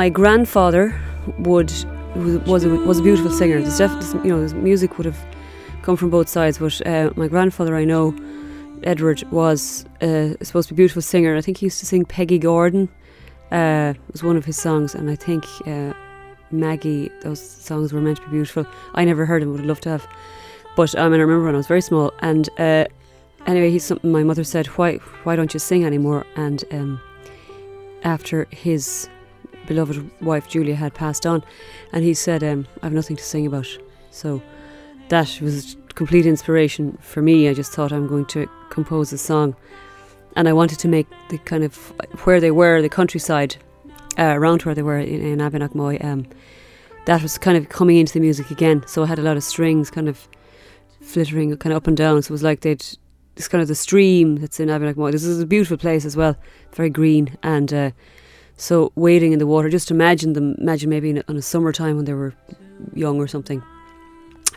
My grandfather would was a, was a beautiful singer. Def- you know, music would have come from both sides. But uh, my grandfather, I know, Edward, was uh, supposed to be a beautiful singer. I think he used to sing Peggy Gordon. Uh, was one of his songs, and I think uh, Maggie. Those songs were meant to be beautiful. I never heard them. Would have loved to have. But um, I remember when I was very small. And uh, anyway, he's something my mother said. Why why don't you sing anymore? And um, after his beloved wife Julia had passed on, and he said, um, "I have nothing to sing about." So that was complete inspiration for me. I just thought I'm going to compose a song, and I wanted to make the kind of where they were, the countryside uh, around where they were in, in Abbeyknockmoy. Um, that was kind of coming into the music again. So I had a lot of strings kind of flittering kind of up and down. So it was like they'd this kind of the stream that's in Abbeyknockmoy. This is a beautiful place as well, very green and. Uh, so wading in the water, just imagine them. Imagine maybe in, a summertime when they were young or something,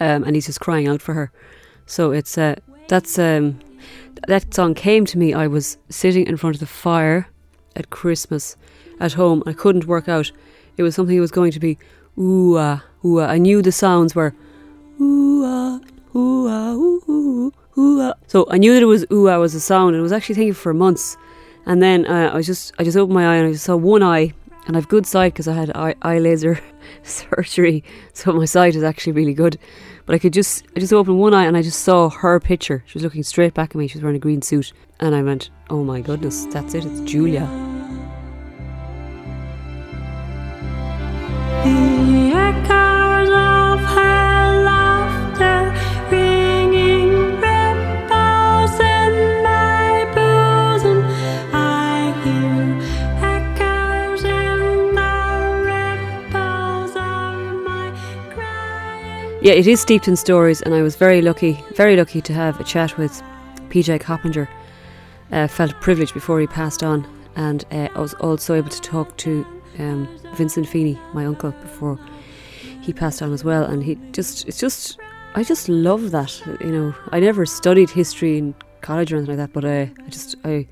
um, and he's just crying out for her. So it's uh, that's um, that song came to me. I was sitting in front of the fire at Christmas at home. I couldn't work out. It was something that was going to be ooh ah ooh ah. I knew the sounds were ooh ah ooh ah ooh ooh ah. So I knew that it was ooh ah was a sound. And I was actually thinking for months. And then uh, I was just I just opened my eye and I just saw one eye, and I've good sight because I had eye, eye laser surgery, so my sight is actually really good. But I could just I just opened one eye and I just saw her picture. She was looking straight back at me. She was wearing a green suit, and I went, "Oh my goodness, that's it! It's Julia." The echoes of her Yeah, it is steeped in stories, and I was very lucky, very lucky to have a chat with PJ Coppinger. Uh, felt privileged before he passed on, and uh, I was also able to talk to um, Vincent Feeney, my uncle, before he passed on as well. And he just, it's just, I just love that. You know, I never studied history in college or anything like that, but I, just, I,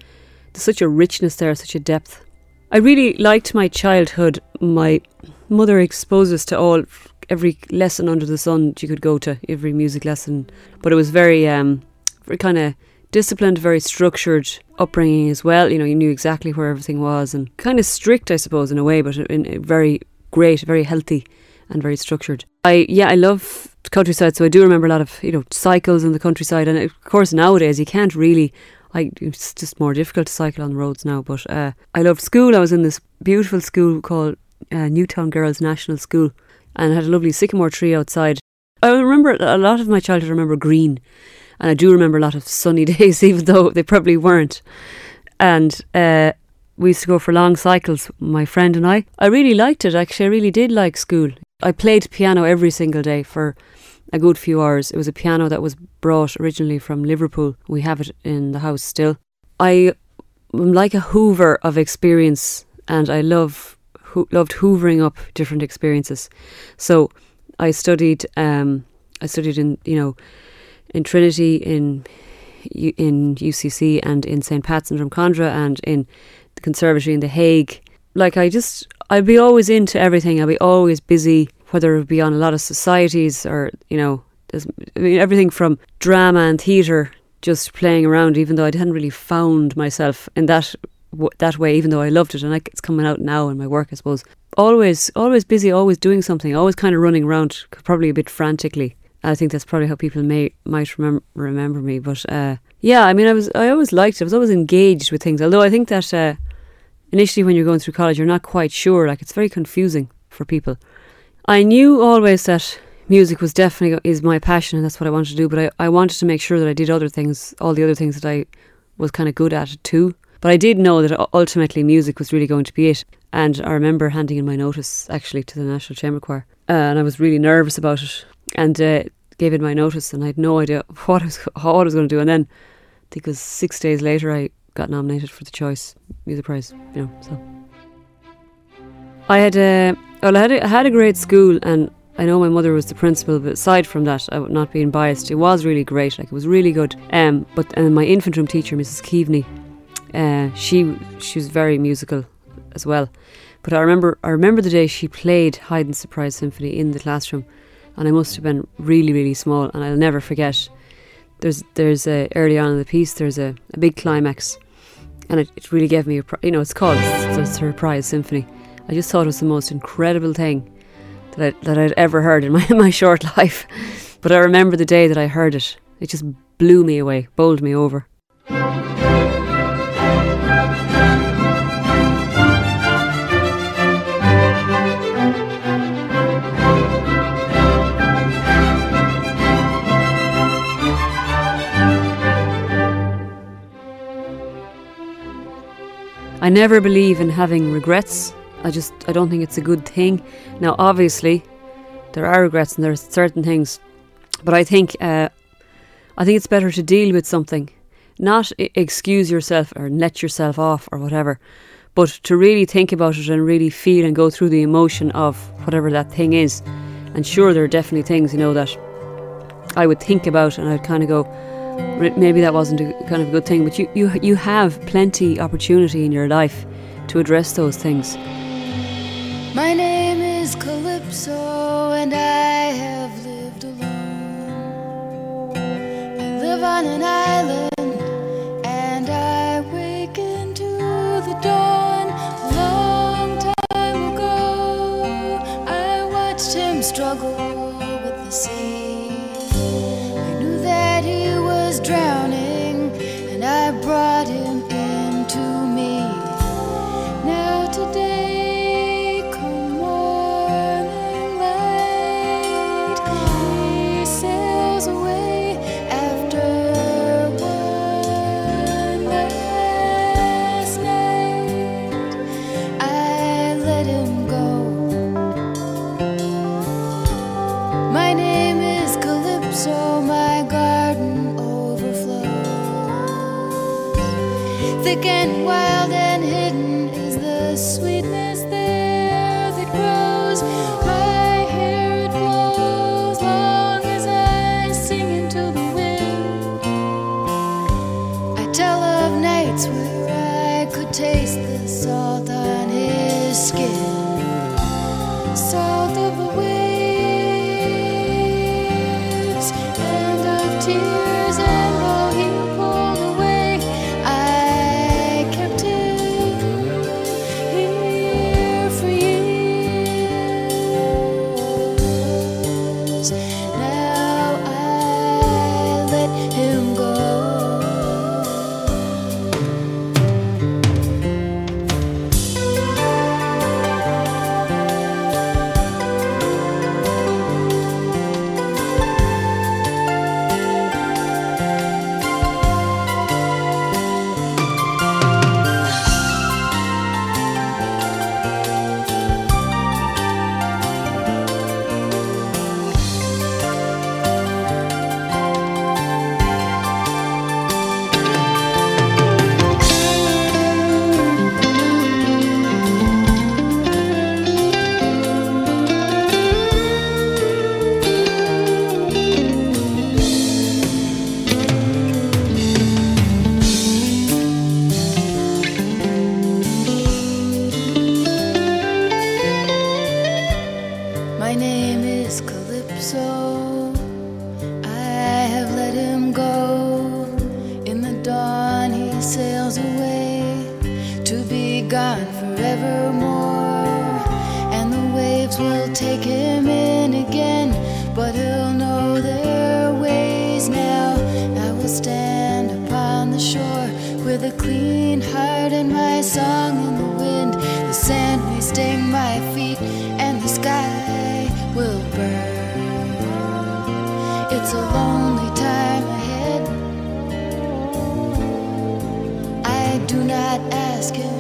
there's such a richness there, such a depth. I really liked my childhood. My mother exposed us to all every lesson under the sun you could go to, every music lesson. But it was very, um, very kind of disciplined, very structured upbringing as well. You know, you knew exactly where everything was, and kind of strict, I suppose, in a way, but in, very great, very healthy, and very structured. I yeah, I love countryside, so I do remember a lot of you know cycles in the countryside, and of course nowadays you can't really. I, it's just more difficult to cycle on the roads now, but uh, I loved school. I was in this beautiful school called uh, Newtown Girls National School, and had a lovely sycamore tree outside. I remember a lot of my childhood. I remember green, and I do remember a lot of sunny days, even though they probably weren't. And uh, we used to go for long cycles, my friend and I. I really liked it. Actually, I really did like school. I played piano every single day for a good few hours. It was a piano that was brought originally from Liverpool. We have it in the house still. I am like a hoover of experience, and I love ho- loved hoovering up different experiences. So I studied. Um, I studied in you know in Trinity, in in UCC, and in St Pat's and Drumcondra, and in the Conservatory in The Hague. Like I just, I'd be always into everything. I'd be always busy, whether it be on a lot of societies or you know, I mean everything from drama and theatre, just playing around. Even though I hadn't really found myself in that w- that way, even though I loved it, and like it's coming out now in my work, I suppose. Always, always busy, always doing something, always kind of running around, probably a bit frantically. I think that's probably how people may might remember remember me. But uh, yeah, I mean, I was I always liked it. I was always engaged with things. Although I think that uh, initially when you're going through college, you're not quite sure. Like it's very confusing for people. I knew always that music was definitely is my passion and that's what I wanted to do. But I, I wanted to make sure that I did other things, all the other things that I was kind of good at too. But I did know that ultimately music was really going to be it. And I remember handing in my notice actually to the National Chamber Choir, uh, and I was really nervous about it. And uh, gave in my notice, and I had no idea what I was what I was going to do. And then I think it was six days later, I got nominated for the Choice Music Prize. You know, so I had a well, I had a, I had a great school, and I know my mother was the principal. But aside from that, I would not being biased, it was really great. Like it was really good. Um, but and my infant room teacher, Mrs. Keaveney, uh, she she was very musical as well. But I remember I remember the day she played Haydn's Surprise Symphony in the classroom, and I must have been really really small, and I'll never forget. There's there's a early on in the piece there's a, a big climax and it, it really gave me a you know it's called the surprise symphony. I just thought it was the most incredible thing that I, that I'd ever heard in my my short life. But I remember the day that I heard it it just blew me away bowled me over I never believe in having regrets. I just I don't think it's a good thing. Now, obviously, there are regrets and there are certain things, but I think uh, I think it's better to deal with something, not excuse yourself or let yourself off or whatever, but to really think about it and really feel and go through the emotion of whatever that thing is. And sure, there are definitely things you know that I would think about and I'd kind of go, maybe that wasn't a kind of a good thing, but you, you, you have plenty opportunity in your life to address those things. My name is Calypso, and I have lived alone. I live on an island, and I wake into the dawn. A long time ago, I watched him struggle with the sea. Was Thick and wild and hidden is the sweetness there that grows. My hair it blows long as I sing into the wind. I tell of nights where I could taste the salt on his skin. Salt Calypso. I have let him go. In the dawn, he sails away to be gone forevermore. And the waves will take him in again, but he'll know their ways now. I will stand upon the shore with a clean heart and my song in the wind. The sand may sting my feet, ahead.